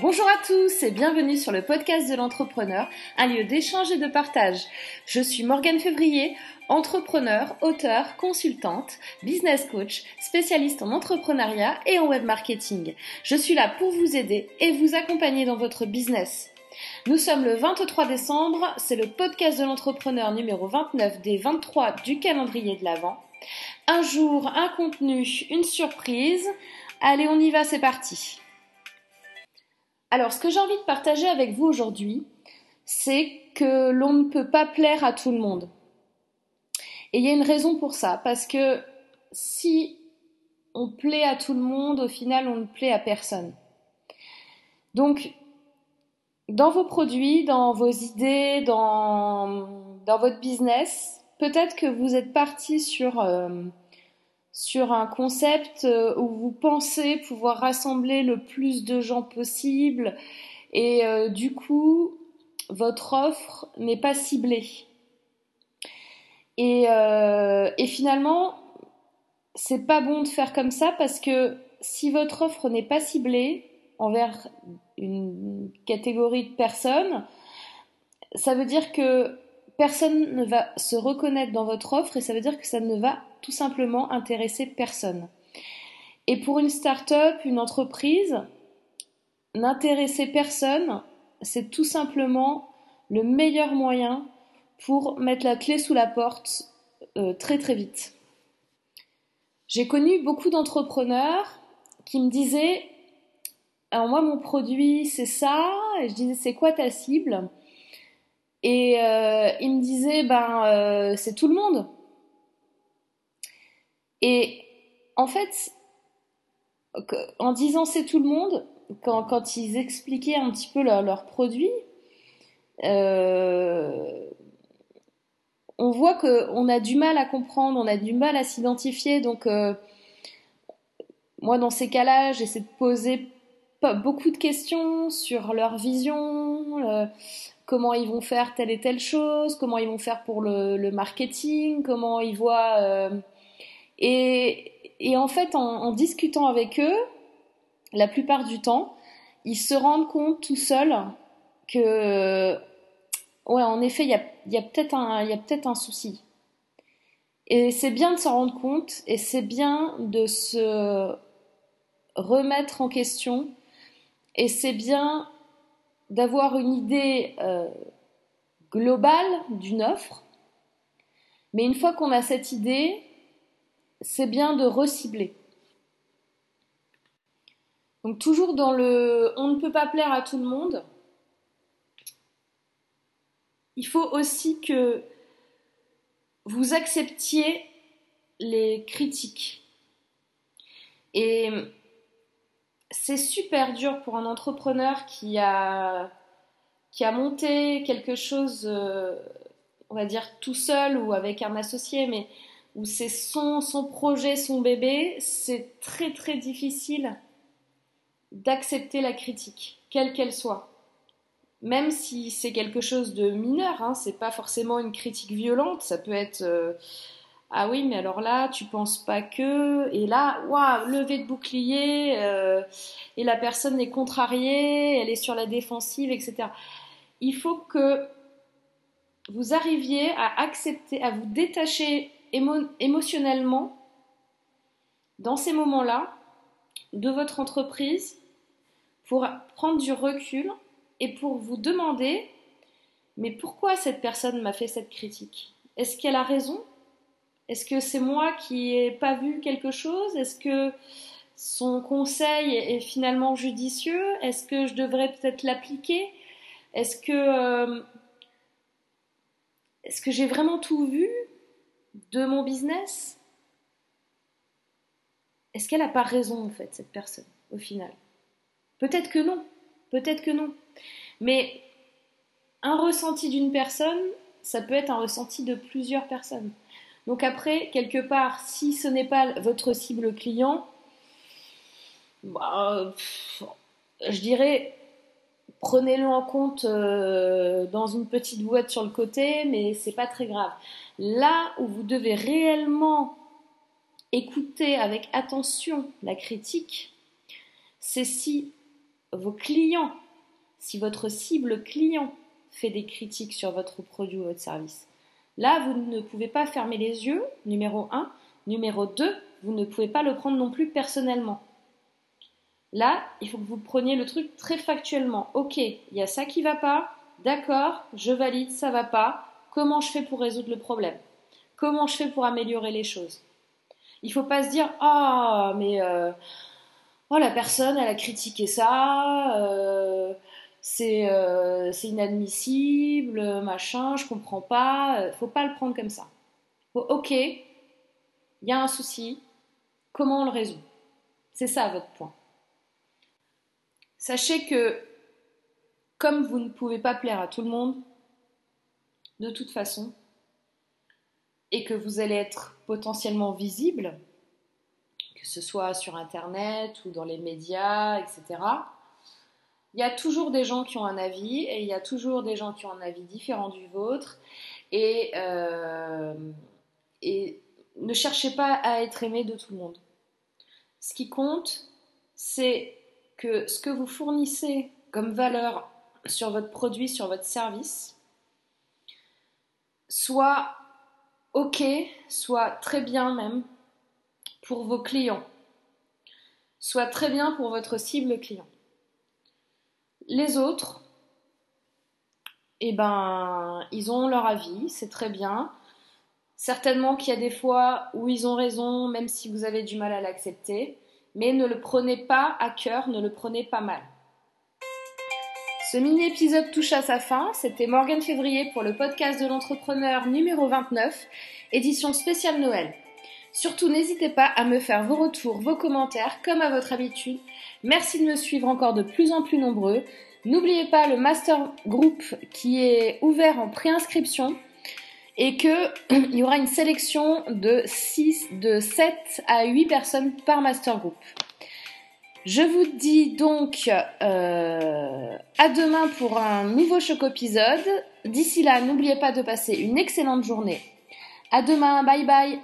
Bonjour à tous et bienvenue sur le podcast de l'entrepreneur, un lieu d'échange et de partage. Je suis Morgane Février, entrepreneur, auteur, consultante, business coach, spécialiste en entrepreneuriat et en web marketing. Je suis là pour vous aider et vous accompagner dans votre business. Nous sommes le 23 décembre, c'est le podcast de l'entrepreneur numéro 29 des 23 du calendrier de l'Avent. Un jour, un contenu, une surprise. Allez, on y va, c'est parti. Alors, ce que j'ai envie de partager avec vous aujourd'hui, c'est que l'on ne peut pas plaire à tout le monde. Et il y a une raison pour ça, parce que si on plaît à tout le monde, au final, on ne plaît à personne. Donc, dans vos produits, dans vos idées, dans, votre business, peut-être que vous êtes parti sur, euh, sur un concept euh, où vous pensez pouvoir rassembler le plus de gens possible et euh, du coup, votre offre n'est pas ciblée. Et, et finalement, c'est pas bon de faire comme ça parce que si votre offre n'est pas ciblée envers une catégorie de personnes, ça veut dire que personne ne va se reconnaître dans votre offre et ça veut dire que ça ne va tout simplement intéresser personne. Et pour une start-up, une entreprise, n'intéresser personne, c'est tout simplement le meilleur moyen pour mettre la clé sous la porte euh, très très vite. J'ai connu beaucoup d'entrepreneurs qui me disaient alors moi mon produit c'est ça, et je disais c'est quoi ta cible? Et euh, il me disait ben euh, c'est tout le monde. Et en fait, en disant c'est tout le monde, quand, ils expliquaient un petit peu leur, leur produit, euh, on voit qu'on a du mal à comprendre, on a du mal à s'identifier. Donc, euh, moi, dans ces cas-là, j'essaie de poser beaucoup de questions sur leur vision, comment ils vont faire telle et telle chose, comment ils vont faire pour le, marketing, comment ils voient. Euh, et, en fait, en, discutant avec eux, la plupart du temps, ils se rendent compte tout seuls que, ouais, en effet, il y a, peut-être un, peut un souci. Et c'est bien de s'en rendre compte et c'est bien de se remettre en question et c'est bien d'avoir une idée euh, globale d'une offre, mais une fois qu'on a cette idée, c'est bien de recibler. Donc toujours dans le on ne peut pas plaire à tout le monde, il faut aussi que vous acceptiez les critiques. Et c'est super dur pour un entrepreneur qui a, qui a monté quelque chose, euh, on va dire tout seul ou avec un associé, mais où c'est son, projet, son bébé, c'est très très difficile d'accepter la critique, quelle qu'elle soit. Même si c'est quelque chose de mineur, hein, c'est pas forcément une critique violente, ça peut être euh, ah oui, mais alors là, tu penses pas que. Et là, waouh, levée de bouclier, euh, et la personne est contrariée, elle est sur la défensive, etc. Il faut que vous arriviez à accepter, à vous détacher émotionnellement dans ces moments-là de votre entreprise pour prendre du recul et pour vous demander mais pourquoi cette personne m'a fait cette critique? Est-ce qu'elle a raison? Est-ce que c'est moi qui n'ai pas vu quelque chose? Est-ce que son conseil est finalement judicieux? Est-ce que je devrais peut-être l'appliquer? Est-ce que euh, est-ce que j'ai vraiment tout vu? De mon business Est-ce qu'elle n'a pas raison en fait cette personne au final? Peut-être que non, peut-être que non. Mais un ressenti d'une personne, ça peut être un ressenti de plusieurs personnes. Donc après, quelque part, si ce n'est pas votre cible client, bah, je dirais prenez-le en compte euh, dans une petite boîte sur le côté, mais c'est pas très grave. Là où vous devez réellement écouter avec attention la critique, c'est si vos clients, si votre cible client fait des critiques sur votre produit ou votre service. Là, vous ne pouvez pas fermer les yeux, numéro 1. Numéro 2, vous ne pouvez pas le prendre non plus personnellement. Là, il faut que vous preniez le truc très factuellement. Ok, il y a ça qui va pas, d'accord, je valide, ça va pas. Comment je fais pour résoudre le problème? Comment je fais pour améliorer les choses? Il ne faut pas se dire ah mais euh, oh la personne elle a critiqué ça, euh, euh, c'est inadmissible, machin, je comprends pas. Faut pas le prendre comme ça. ok, il y a un souci, comment on le résout? C'est ça votre point. Sachez que comme vous ne pouvez pas plaire à tout le monde, de toute façon, et que vous allez être potentiellement visible, que ce soit sur Internet ou dans les médias, etc., il y a toujours des gens qui ont un avis et il y a toujours des gens qui ont un avis différent du vôtre. Et, euh, ne cherchez pas à être aimé de tout le monde. Ce qui compte, c'est que ce que vous fournissez comme valeur sur votre produit, sur votre service, soit OK, soit très bien même pour vos clients, soit très bien pour votre cible client. Les autres, eh ben, ils ont leur avis, c'est très bien. Certainement qu'il y a des fois où ils ont raison, même si vous avez du mal à l'accepter mais ne le prenez pas à cœur, ne le prenez pas mal. Ce mini-épisode touche à sa fin. C'était Morgane Février pour le podcast de l'entrepreneur numéro 29, édition spéciale Noël. Surtout, n'hésitez pas à me faire vos retours, vos commentaires, comme à votre habitude. Merci de me suivre encore de plus en plus nombreux. N'oubliez pas le Master Group qui est ouvert en préinscription et qu'il y aura une sélection de, 6, de 7 à 8 personnes par master group. Je vous dis donc euh, à demain pour un nouveau choc épisode. D'ici là, n'oubliez pas de passer une excellente journée. À demain, bye bye